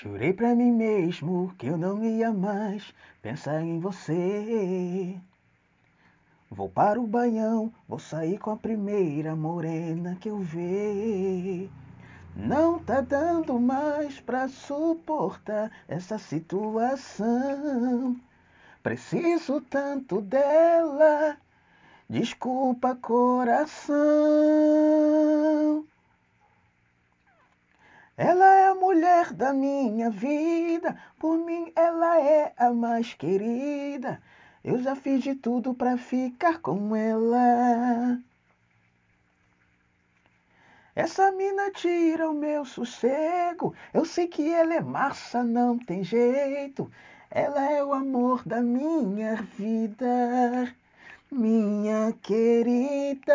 Jurei pra mim mesmo que eu não ia mais pensar em você. Vou para o banhão, vou sair com a primeira morena que eu ver. Não tá dando mais pra suportar essa situação. Preciso tanto dela. Desculpa, coração. Ela é a mulher da minha vida, por mim ela é a mais querida. Eu já fiz de tudo pra ficar com ela. Essa mina tira o meu sossego. Eu sei que ela é massa, não tem jeito. Ela é o amor da minha vida, minha querida.